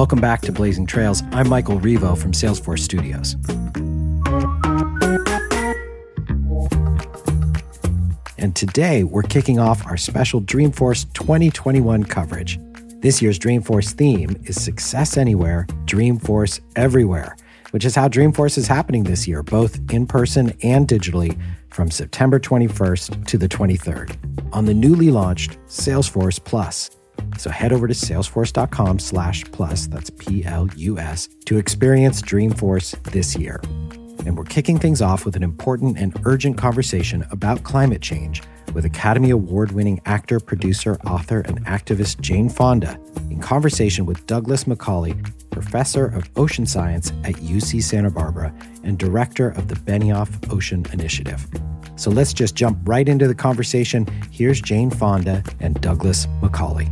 Welcome back to Blazing Trails. I'm Michael Rivo from Salesforce Studios. And today we're kicking off our special Dreamforce 2021 coverage. This year's Dreamforce theme is Success Anywhere, Dreamforce Everywhere, which is how Dreamforce is happening this year, both in person and digitally, from September 21st to the 23rd on the newly launched Salesforce Plus. So head over to salesforce.com slash plus, that's P-L-U-S, to experience Dreamforce this year. And we're kicking things off with an important and urgent conversation about climate change with Academy Award winning actor, producer, author, and activist Jane Fonda in conversation with Douglas McCauley, professor of ocean science at UC Santa Barbara and director of the Benioff Ocean Initiative. So let's just jump right into the conversation. Here's Jane Fonda and Douglas McCauley.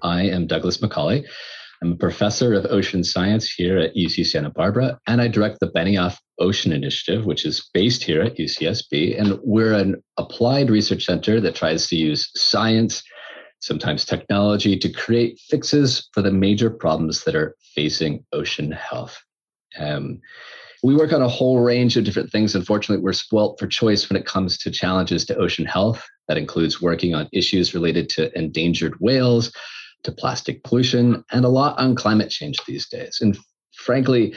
I am Douglas McCauley. I'm a professor of ocean science here at UC Santa Barbara, and I direct the Benioff Ocean Initiative, which is based here at UCSB. And we're an applied research center that tries to use science, sometimes technology, to create fixes for the major problems that are facing ocean health. Um, we work on a whole range of different things. Unfortunately, we're spoilt for choice when it comes to challenges to ocean health. That includes working on issues related to endangered whales, to plastic pollution, and a lot on climate change these days. And frankly,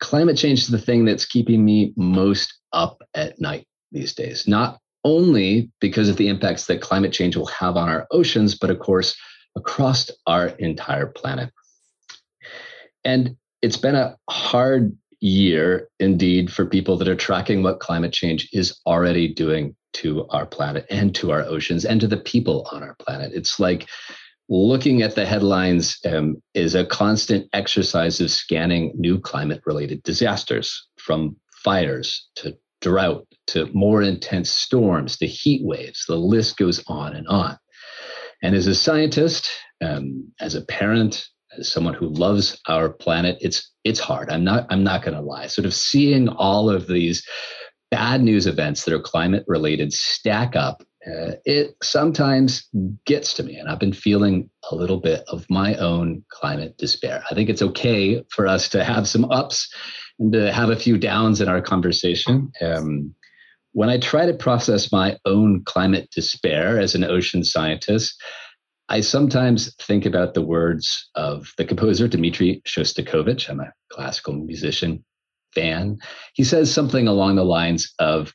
climate change is the thing that's keeping me most up at night these days. Not only because of the impacts that climate change will have on our oceans, but of course, across our entire planet. And it's been a hard year indeed for people that are tracking what climate change is already doing to our planet and to our oceans and to the people on our planet. It's like looking at the headlines um, is a constant exercise of scanning new climate related disasters from fires to drought to more intense storms to heat waves. The list goes on and on. And as a scientist, um, as a parent, as someone who loves our planet, it's it's hard. I'm not I'm not going to lie. Sort of seeing all of these bad news events that are climate related stack up, uh, it sometimes gets to me, and I've been feeling a little bit of my own climate despair. I think it's okay for us to have some ups and to have a few downs in our conversation. Um, when I try to process my own climate despair as an ocean scientist, I sometimes think about the words of the composer Dmitri Shostakovich. I'm a classical musician fan. He says something along the lines of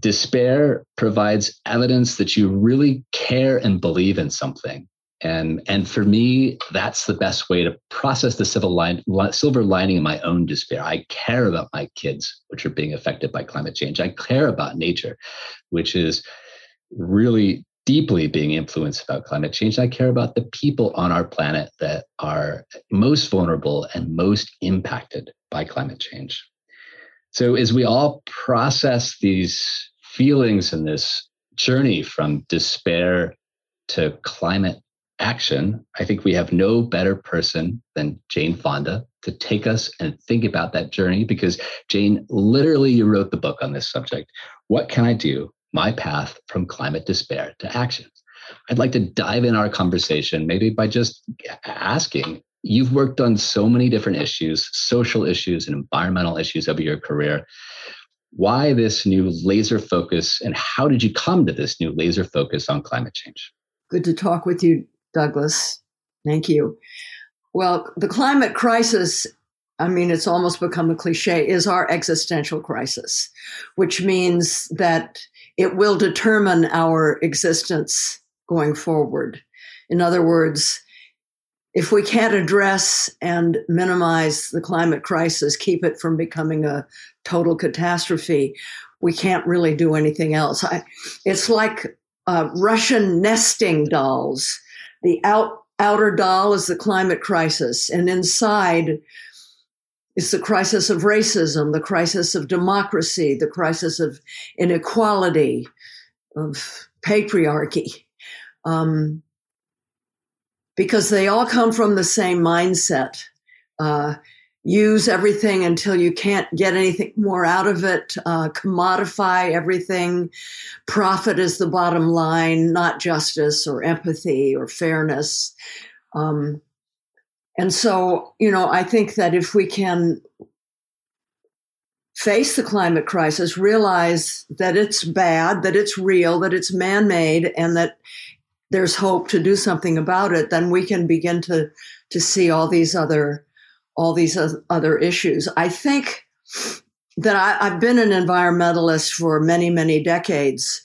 despair provides evidence that you really care and believe in something. And, and for me, that's the best way to process the silver, line, silver lining in my own despair. I care about my kids, which are being affected by climate change. I care about nature, which is really deeply being influenced about climate change. I care about the people on our planet that are most vulnerable and most impacted by climate change. So, as we all process these feelings in this journey from despair to climate action, I think we have no better person than Jane Fonda to take us and think about that journey because Jane, literally, you wrote the book on this subject. What can I do my path from climate despair to action. I'd like to dive in our conversation, maybe by just asking you've worked on so many different issues, social issues and environmental issues over your career. Why this new laser focus, and how did you come to this new laser focus on climate change? Good to talk with you, Douglas. Thank you. Well, the climate crisis I mean, it's almost become a cliche, is our existential crisis, which means that it will determine our existence going forward. In other words, if we can't address and minimize the climate crisis, keep it from becoming a total catastrophe, we can't really do anything else. I, it's like uh, Russian nesting dolls. The out, outer doll is the climate crisis, and inside it's the crisis of racism, the crisis of democracy, the crisis of inequality, of patriarchy. Um, because they all come from the same mindset. Uh, use everything until you can't get anything more out of it, uh, commodify everything. Profit is the bottom line, not justice or empathy or fairness. Um, And so, you know, I think that if we can face the climate crisis, realize that it's bad, that it's real, that it's man made, and that there's hope to do something about it, then we can begin to, to see all these other all these other issues. I think that I, I've been an environmentalist for many, many decades.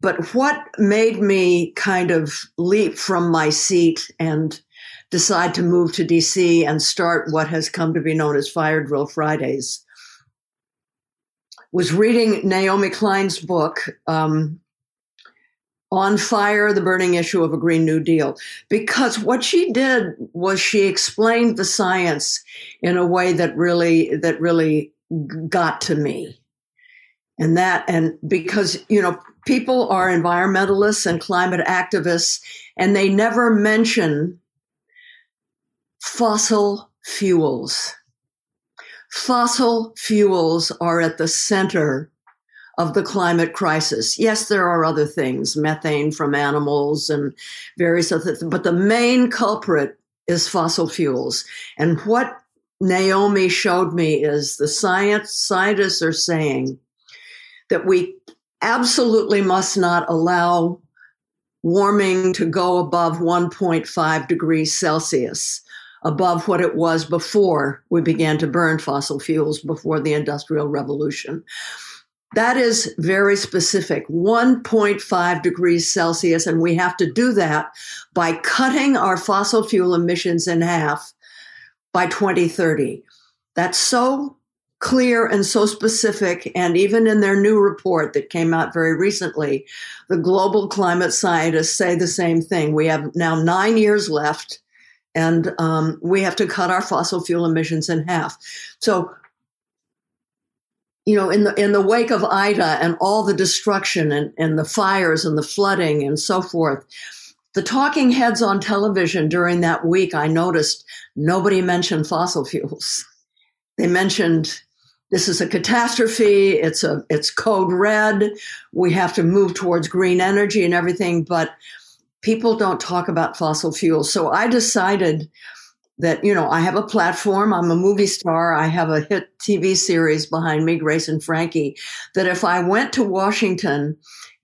But what made me kind of leap from my seat and decide to move to DC and start what has come to be known as Fire Drill Fridays was reading Naomi Klein's book, um, On Fire, the Burning Issue of a Green New Deal. Because what she did was she explained the science in a way that really, that really got to me. And that, and because, you know, people are environmentalists and climate activists, and they never mention fossil fuels. Fossil fuels are at the center of the climate crisis. Yes, there are other things, methane from animals and various other things, but the main culprit is fossil fuels. And what Naomi showed me is the science scientists are saying that we absolutely must not allow warming to go above 1.5 degrees Celsius, above what it was before we began to burn fossil fuels before the Industrial Revolution. That is very specific 1.5 degrees Celsius, and we have to do that by cutting our fossil fuel emissions in half by 2030. That's so clear and so specific. And even in their new report that came out very recently, the global climate scientists say the same thing. We have now nine years left and um, we have to cut our fossil fuel emissions in half. So, you know, in the in the wake of Ida and all the destruction and, and the fires and the flooding and so forth, the talking heads on television during that week, I noticed nobody mentioned fossil fuels. They mentioned this is a catastrophe. It's a it's code red. We have to move towards green energy and everything, but people don't talk about fossil fuels. So I decided that you know I have a platform. I'm a movie star. I have a hit TV series behind me, Grace and Frankie. That if I went to Washington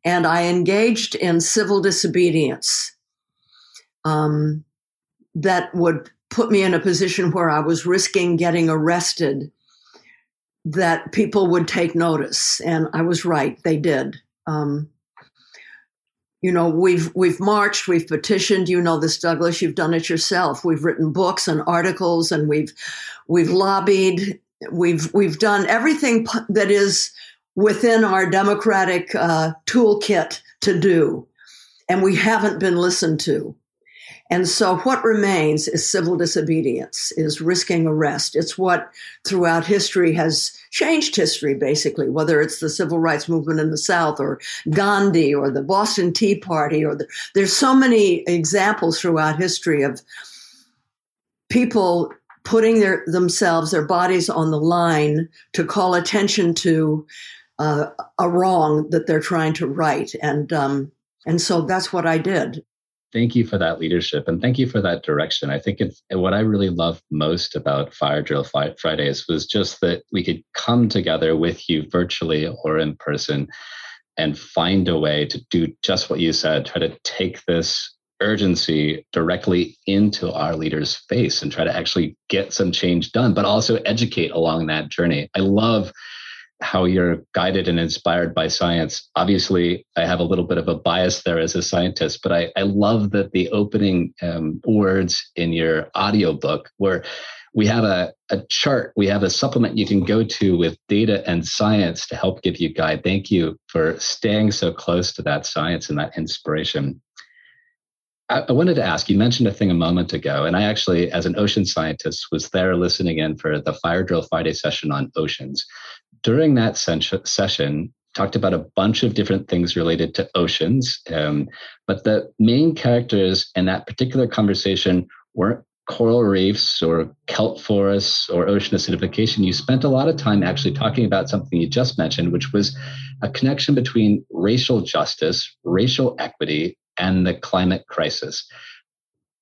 and I engaged in civil disobedience, um, that would put me in a position where I was risking getting arrested, that people would take notice. And I was right, they did. Um, you know, we've we've marched, we've petitioned. You know this, Douglas. You've done it yourself. We've written books and articles, and we've we've lobbied. We've we've done everything that is within our democratic uh, toolkit to do, and we haven't been listened to. And so what remains is civil disobedience, is risking arrest. It's what throughout history has changed history, basically, whether it's the civil rights movement in the South or Gandhi or the Boston Tea Party or the, there's so many examples throughout history of people putting their themselves, their bodies on the line to call attention to uh, a wrong that they're trying to right. And um, and so that's what I did thank you for that leadership and thank you for that direction. I think it's what I really love most about Fire Drill Fridays was just that we could come together with you virtually or in person and find a way to do just what you said, try to take this urgency directly into our leaders' face and try to actually get some change done, but also educate along that journey. I love how you're guided and inspired by science. Obviously, I have a little bit of a bias there as a scientist, but I, I love that the opening um, words in your audiobook where we have a, a chart, we have a supplement you can go to with data and science to help give you guide. Thank you for staying so close to that science and that inspiration. I, I wanted to ask you mentioned a thing a moment ago, and I actually, as an ocean scientist, was there listening in for the Fire Drill Friday session on oceans during that session, talked about a bunch of different things related to oceans. Um, but the main characters in that particular conversation weren't coral reefs or kelp forests or ocean acidification. You spent a lot of time actually talking about something you just mentioned, which was a connection between racial justice, racial equity, and the climate crisis.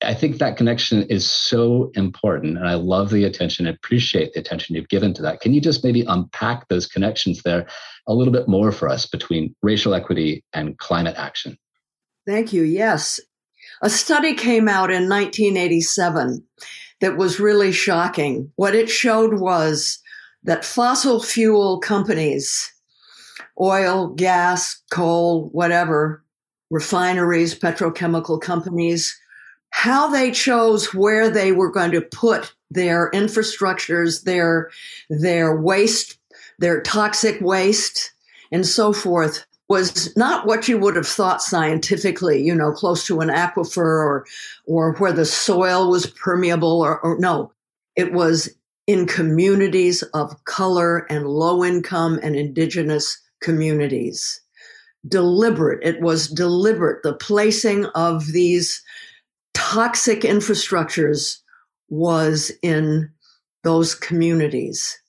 I think that connection is so important. And I love the attention, I appreciate the attention you've given to that. Can you just maybe unpack those connections there a little bit more for us between racial equity and climate action? Thank you. Yes. A study came out in 1987 that was really shocking. What it showed was that fossil fuel companies, oil, gas, coal, whatever, refineries, petrochemical companies, how they chose where they were going to put their infrastructures, their, their waste, their toxic waste, and so forth was not what you would have thought scientifically, you know, close to an aquifer or, or where the soil was permeable or, or no, it was in communities of color and low income and indigenous communities. Deliberate. It was deliberate. The placing of these toxic infrastructures was in those communities.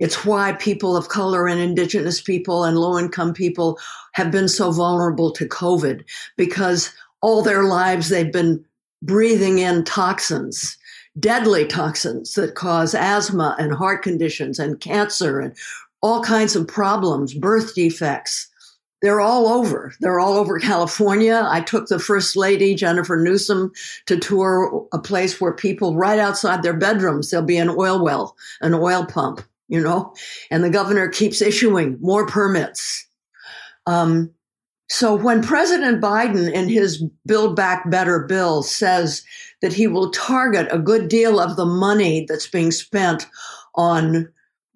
It's why people of color and indigenous people and low income people have been so vulnerable to COVID because all their lives they've been breathing in toxins, deadly toxins that cause asthma and heart conditions and cancer and all kinds of problems, birth defects. They're all over. They're all over California. I took the first lady, Jennifer Newsom, to tour a place where people right outside their bedrooms, there'll be an oil well, an oil pump, you know, and the governor keeps issuing more permits. Um, so when President Biden in his Build Back Better bill says that he will target a good deal of the money that's being spent on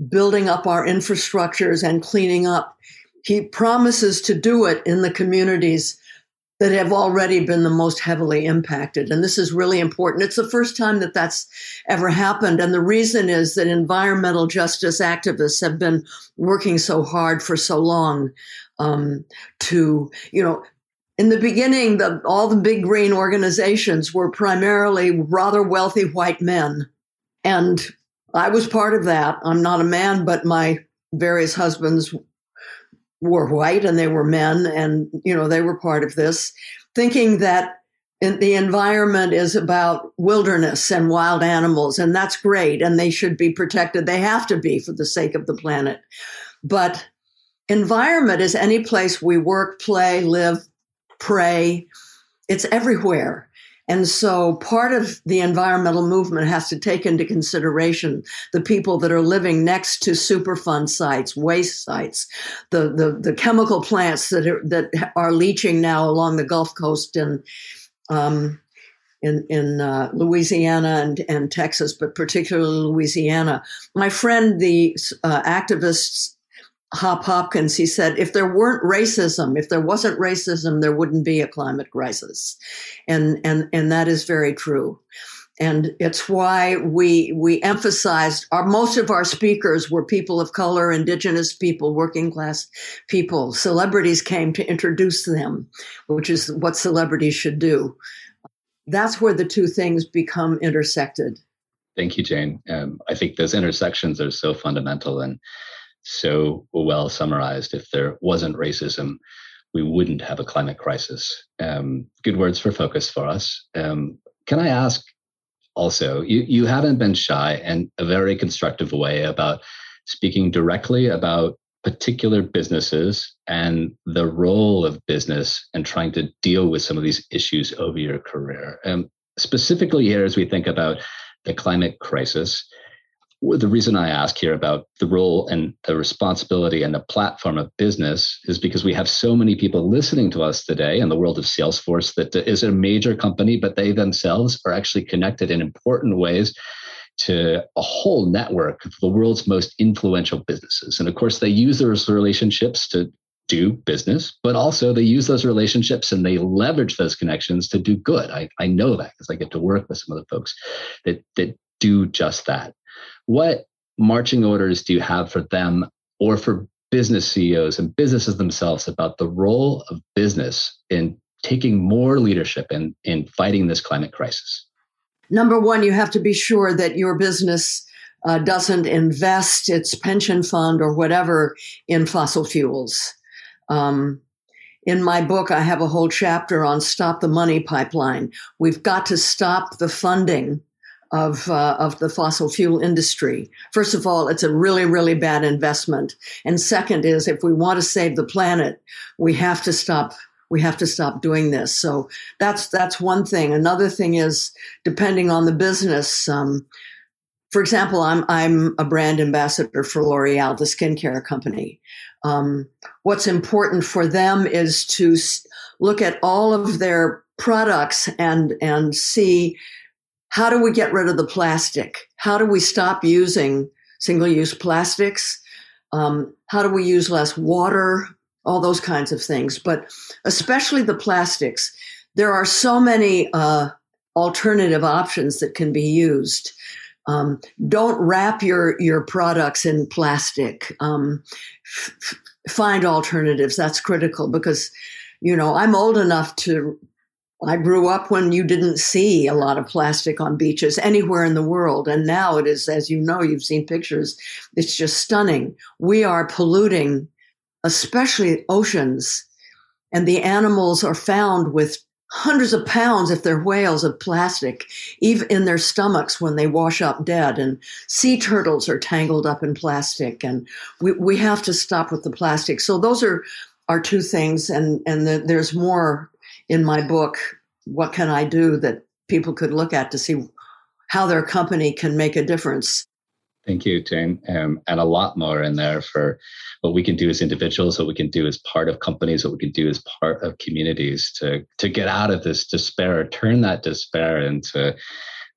building up our infrastructures and cleaning up, he promises to do it in the communities that have already been the most heavily impacted. And this is really important. It's the first time that that's ever happened. And the reason is that environmental justice activists have been working so hard for so long um, to, you know, in the beginning, the, all the big green organizations were primarily rather wealthy white men. And I was part of that. I'm not a man, but my various husbands were white and they were men and you know they were part of this thinking that the environment is about wilderness and wild animals and that's great and they should be protected. They have to be for the sake of the planet. But environment is any place we work play live pray. It's everywhere and so part of the environmental movement has to take into consideration the people that are living next to Superfund sites, waste sites, the, the, the chemical plants that are, that are leaching now along the Gulf Coast and, um, in in uh, Louisiana and and Texas, but particularly Louisiana. My friend, the uh, activists Hop Hopkins, he said, if there weren't racism, if there wasn't racism, there wouldn't be a climate crisis. And, and, and that is very true. And it's why we, we emphasized our, most of our speakers were people of color, indigenous people, working class people. Celebrities came to introduce them, which is what celebrities should do. That's where the two things become intersected. Thank you, Jane. Um, I think those intersections are so fundamental and so well summarized. If there wasn't racism, we wouldn't have a climate crisis. Um, good words for focus for us. Um, can I ask also, you, you haven't been shy in a very constructive way about speaking directly about particular businesses and the role of business and trying to deal with some of these issues over your career. Um, specifically, here, as we think about the climate crisis, the reason I ask here about the role and the responsibility and the platform of business is because we have so many people listening to us today in the world of Salesforce that is a major company, but they themselves are actually connected in important ways to a whole network of the world's most influential businesses. And of course, they use those relationships to do business, but also they use those relationships and they leverage those connections to do good. I, I know that because I get to work with some of the folks that, that do just that. What marching orders do you have for them or for business CEOs and businesses themselves about the role of business in taking more leadership in, in fighting this climate crisis? Number one, you have to be sure that your business uh, doesn't invest its pension fund or whatever in fossil fuels. Um, in my book, I have a whole chapter on stop the money pipeline. We've got to stop the funding of uh, of the fossil fuel industry. First of all, it's a really really bad investment, and second is if we want to save the planet, we have to stop we have to stop doing this. So that's that's one thing. Another thing is depending on the business. Um, for example, I'm I'm a brand ambassador for L'Oreal, the skincare company. Um, what's important for them is to look at all of their products and and see how do we get rid of the plastic? How do we stop using single use plastics? Um, how do we use less water? All those kinds of things, but especially the plastics. There are so many uh, alternative options that can be used. Um, don't wrap your your products in plastic. Um, f- find alternatives. That's critical because, you know, I'm old enough to I grew up when you didn't see a lot of plastic on beaches anywhere in the world. And now it is, as you know, you've seen pictures, it's just stunning. We are polluting, especially oceans, and the animals are found with hundreds of pounds, if they're whales, of plastic, even in their stomachs when they wash up dead. And sea turtles are tangled up in plastic. And we, we have to stop with the plastic. So those are, are two things. And, and the, there's more in my book, What Can I Do, that people could look at to see how their company can make a difference. Thank you, Jane. Um, and a lot more in there for what we can do as individuals, what we can do as part of companies, what we can do as part of communities to, to get out of this despair, turn that despair into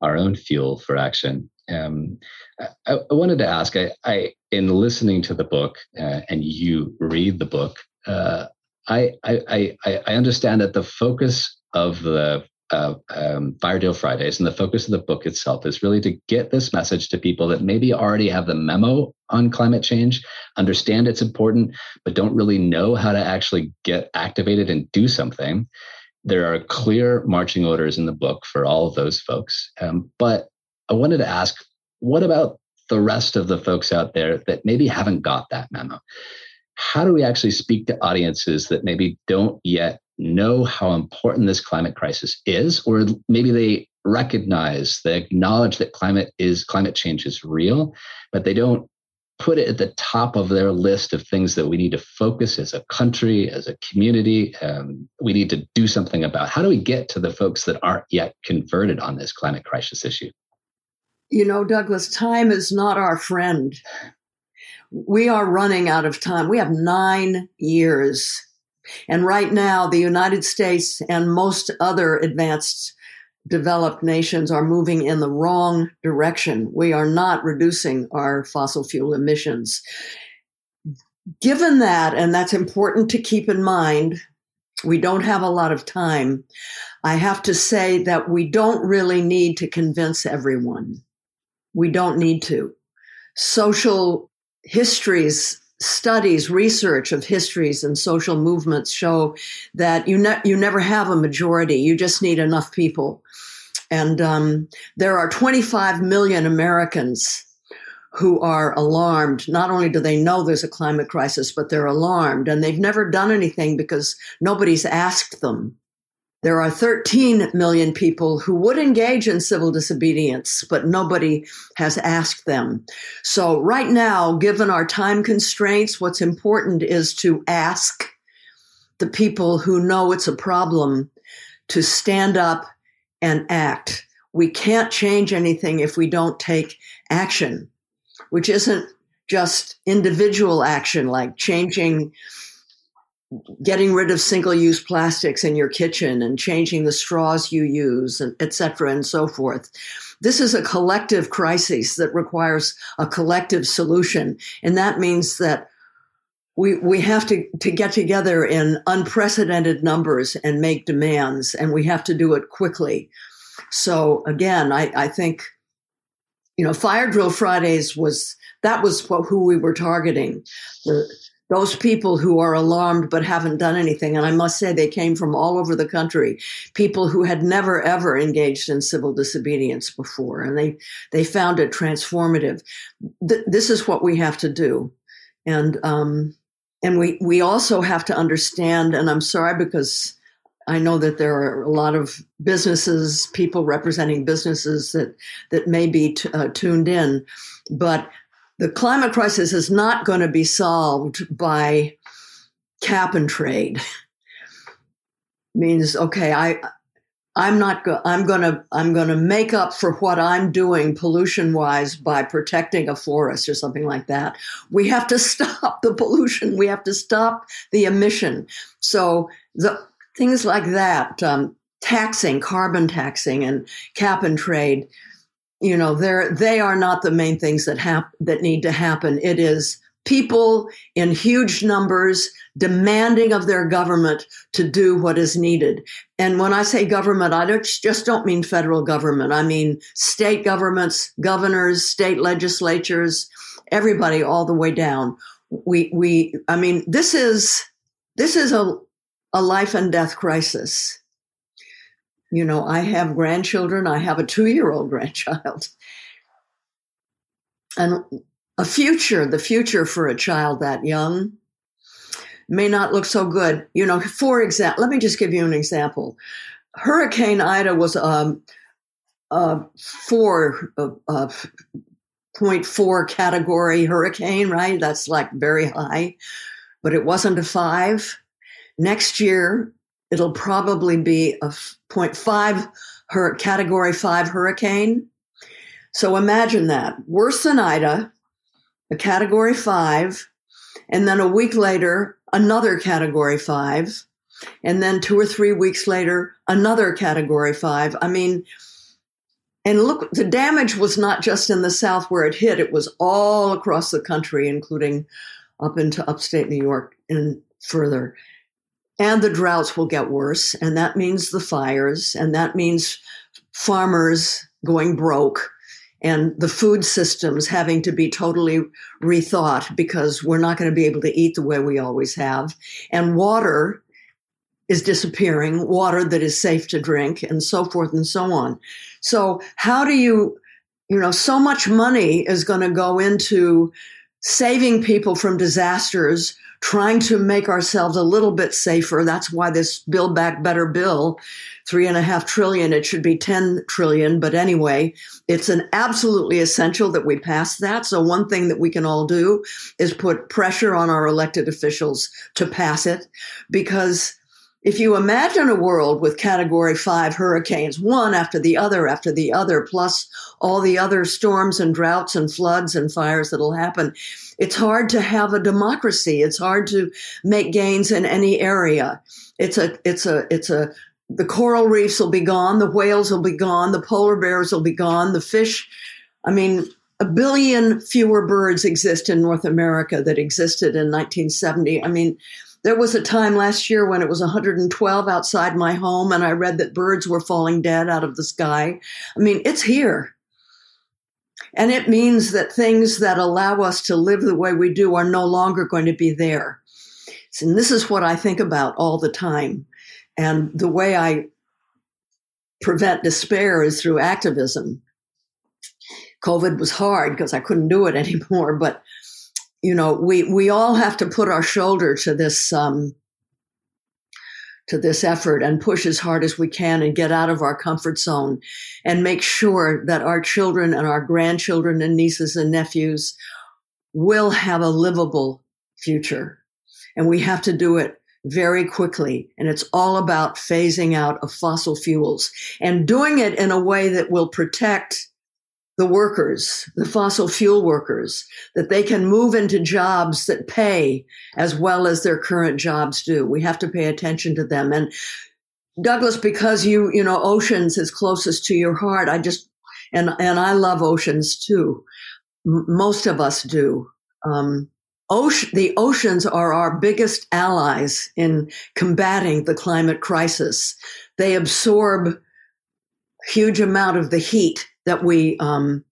our own fuel for action. Um, I, I, wanted to ask, I, I, in listening to the book uh, and you read the book, uh, I, I, I, understand that the focus of the uh, um, Fire Drill Fridays and the focus of the book itself is really to get this message to people that maybe already have the memo on climate change, understand it's important, but don't really know how to actually get activated and do something. There are clear marching orders in the book for all of those folks. Um, but I wanted to ask, what about the rest of the folks out there that maybe haven't got that memo? How do we actually speak to audiences that maybe don't yet know how important this climate crisis is, or maybe they recognize, they acknowledge that climate is climate change is real, but they don't put it at the top of their list of things that we need to focus as a country, as a community. Um, we need to do something about. How do we get to the folks that aren't yet converted on this climate crisis issue? You know, Douglas, time is not our friend we are running out of time. We have nine years. And right now, the United States and most other advanced developed nations are moving in the wrong direction. We are not reducing our fossil fuel emissions. Given that, and that's important to keep in mind, we don't have a lot of time. I have to say that we don't really need to convince everyone. We don't need to. Social histories studies research of histories and social movements show that you ne- you never have a majority. You just need enough people. And um, there are 25 million americans who are alarmed. Not only do they know there's a climate crisis but they're alarmed. And they've never done anything because nobody's asked them there are 13 million people who would engage in civil disobedience, but nobody has asked them. So, right now, given our time constraints, what's important is to ask the people who know it's a problem to stand up and act. We can't change anything if we don't take action, which isn't just individual action like changing getting rid of single-use plastics in your kitchen and changing the straws you use and et cetera and so forth. This is a collective crisis that requires a collective solution. And that means that we, we have to, to get together in unprecedented numbers and make demands and we have to do it quickly. So again i, I think you know fire drill fridays was that was what, who we were targeting. The, those people who are alarmed but haven't done anything. And I must say, they came from all over the country, people who had never ever engaged in civil disobedience before, and they they found it transformative. Th- this is what we have to do, and um, and we we also have to understand. And I'm sorry because I know that there are a lot of businesses, people representing businesses that that may be t- uh, tuned in, but the climate crisis is not going to be solved by cap and trade. Means okay, I I'm not go- I'm going to I'm going to make up for what I'm doing pollution wise by protecting a forest or something like that. We have to stop the pollution. We have to stop the emission. So the things like that, um, taxing, carbon taxing, and cap and trade, you know, they're they are not the main things that hap- that need to happen. It is people in huge numbers demanding of their government to do what is needed. And when I say government, I don't, just don't mean federal government. I mean state governments, governors, state legislatures, everybody all the way down. We, we, I mean, this is, this is a, a life and death crisis. You know, I have grandchildren. I have a two year old grandchild. And a future, the future for a child that young may not look so good. You know, for example, let me just give you an example. Hurricane Ida was um, a four, uh, uh, 0.4 category hurricane, right? That's like very high, but it wasn't a five. Next year, it'll probably be a 0.5 her category five hurricane. So imagine that worse than Ida, a category five, and then a week later, another category five. And then two or three weeks later, another category five. I mean, and look, the damage was not just in the South where it hit, it was all across the country, including up into upstate New York and further. And the droughts will get worse. And that means the fires. And that means farmers going broke and the food systems having to be totally rethought because we're not going to be able to eat the way we always have. And water is disappearing, water that is safe to drink, and so forth and so on. So, how do you, you know, so much money is going to go into saving people from disasters trying to make ourselves a little bit safer. That's why this Build Back Better bill, three and a half trillion, it should be 10 trillion. But anyway, it's an absolutely essential that we pass that. So one thing that we can all do is put pressure on our elected officials to pass it because if you imagine a world with category five hurricanes, one after the other after the other, plus all the other storms and droughts and floods and fires that'll happen, it's hard to have a democracy. It's hard to make gains in any area. It's a, it's a, it's a, the coral reefs will be gone. The whales will be gone. The polar bears will be gone. The fish, I mean, a billion fewer birds exist in North America that existed in 1970. I mean, there was a time last year when it was 112 outside my home, and I read that birds were falling dead out of the sky. I mean, it's here. And it means that things that allow us to live the way we do are no longer going to be there. And this is what I think about all the time. And the way I prevent despair is through activism. COVID was hard because I couldn't do it anymore, but you know, we we all have to put our shoulder to this um, to this effort and push as hard as we can and get out of our comfort zone and make sure that our children and our grandchildren and nieces and nephews will have a livable future. And we have to do it very quickly. And it's all about phasing out of fossil fuels and doing it in a way that will protect the workers, the fossil fuel workers, that they can move into jobs that pay as well as their current jobs do. We have to pay attention to them. And Douglas, because you, you know, oceans is closest to your heart. I just, and, and I love oceans too. M- most of us do. Um, ocean, the oceans are our biggest allies in combating the climate crisis. They absorb huge amount of the heat that we, um,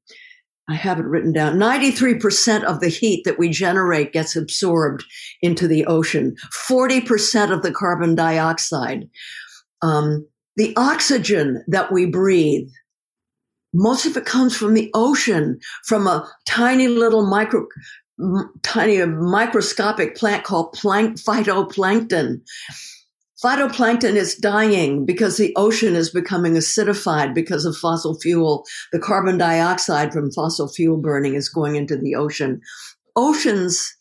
I have it written down. 93% of the heat that we generate gets absorbed into the ocean. 40% of the carbon dioxide. Um, the oxygen that we breathe, most of it comes from the ocean, from a tiny little micro, tiny microscopic plant called plank, phytoplankton. Phytoplankton is dying because the ocean is becoming acidified because of fossil fuel. The carbon dioxide from fossil fuel burning is going into the ocean. Oceans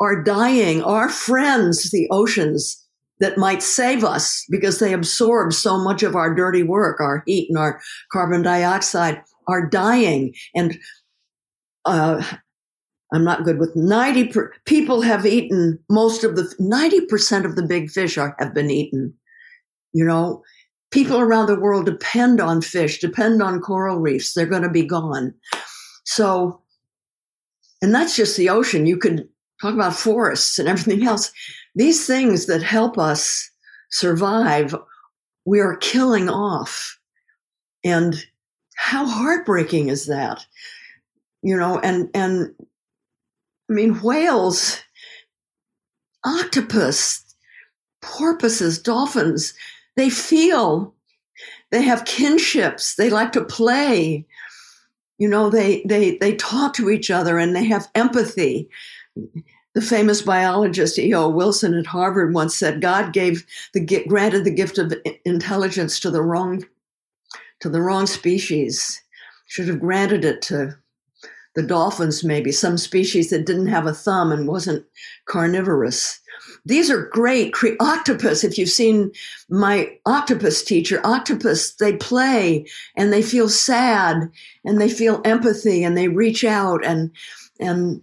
are dying. Our friends, the oceans, that might save us because they absorb so much of our dirty work, our heat and our carbon dioxide, are dying. And uh, I'm not good with 90 per, people have eaten most of the 90% of the big fish are, have been eaten. You know, people around the world depend on fish, depend on coral reefs. They're going to be gone. So, and that's just the ocean. You could talk about forests and everything else. These things that help us survive, we are killing off. And how heartbreaking is that? You know, and, and I mean, whales, octopus, porpoises, dolphins, they feel, they have kinships, they like to play. You know, they, they, they talk to each other and they have empathy. The famous biologist E.O. Wilson at Harvard once said, God gave the granted the gift of intelligence to the wrong to the wrong species. Should have granted it to the dolphins, maybe some species that didn't have a thumb and wasn't carnivorous. These are great. Cre- octopus, if you've seen my octopus teacher, octopus, they play and they feel sad and they feel empathy and they reach out and, and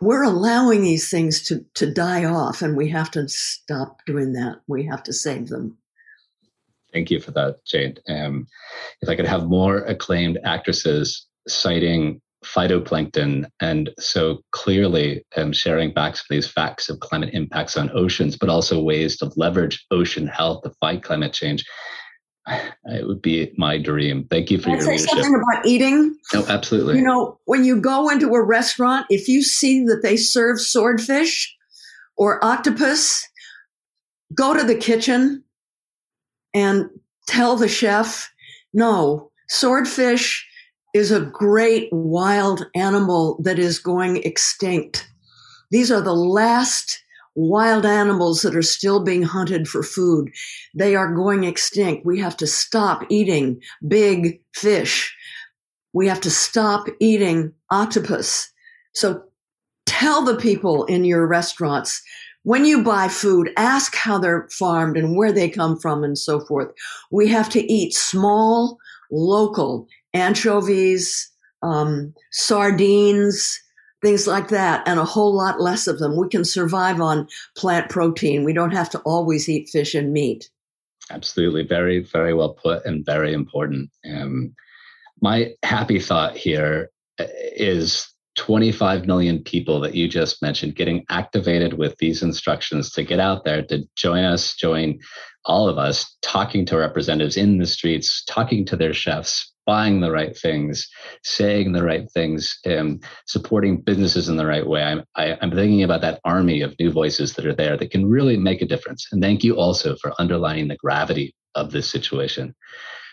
we're allowing these things to, to die off and we have to stop doing that. We have to save them. Thank you for that, Jane. Um, if I could have more acclaimed actresses citing phytoplankton. And so clearly um, sharing back some of these facts of climate impacts on oceans but also ways to leverage ocean health to fight climate change it would be my dream. Thank you for Can your I say leadership. something about eating? No absolutely. You know when you go into a restaurant if you see that they serve swordfish or octopus go to the kitchen and tell the chef no swordfish is a great wild animal that is going extinct. These are the last wild animals that are still being hunted for food. They are going extinct. We have to stop eating big fish. We have to stop eating octopus. So tell the people in your restaurants when you buy food, ask how they're farmed and where they come from and so forth. We have to eat small, local, anchovies, um, sardines, things like that, and a whole lot less of them. We can survive on plant protein. We don't have to always eat fish and meat. Absolutely. Very, very well put and very important. Um, my happy thought here uh, is 25 million people that you just mentioned getting activated with these instructions to get out there to join us, join all of us, talking to representatives in the streets, talking to their chefs, buying the right things, saying the right things, um, supporting businesses in the right way. I'm, I, i am thinking about that army of new voices that are there that can really make a difference. And thank you also for underlining the gravity of this situation.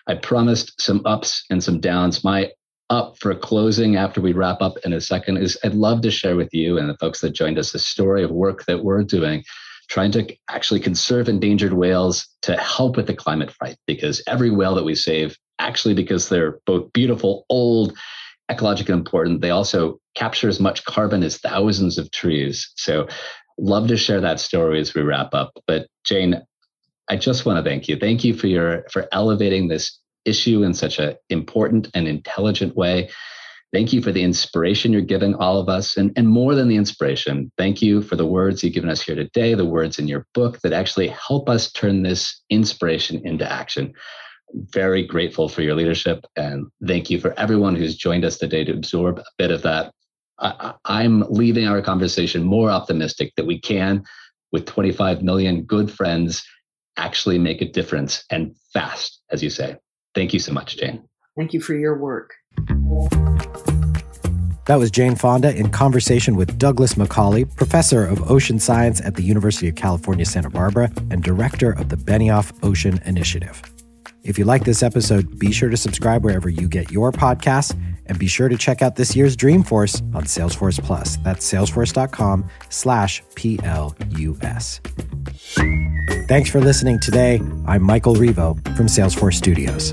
I promised some ups and some downs. My up for closing after we wrap up in a second is I'd love to share with you and the folks that joined us the story of work that we're doing trying to actually conserve endangered whales to help with the climate fight because every whale that we save actually because they're both beautiful, old, ecologically important. They also capture as much carbon as thousands of trees. So, love to share that story as we wrap up. But Jane, I just want to thank you. Thank you for your for elevating this issue in such an important and intelligent way. Thank you for the inspiration you're giving all of us. And, and more than the inspiration, thank you for the words you've given us here today, the words in your book that actually help us turn this inspiration into action very grateful for your leadership and thank you for everyone who's joined us today to absorb a bit of that. I, I'm leaving our conversation more optimistic that we can, with 25 million good friends, actually make a difference and fast, as you say. Thank you so much, Jane. Thank you for your work. That was Jane Fonda in conversation with Douglas McCauley, professor of ocean science at the University of California, Santa Barbara, and director of the Benioff Ocean Initiative. If you like this episode, be sure to subscribe wherever you get your podcasts And be sure to check out this year's Dreamforce on Salesforce Plus. That's salesforce.com slash P-L-U-S. Thanks for listening today. I'm Michael Revo from Salesforce Studios.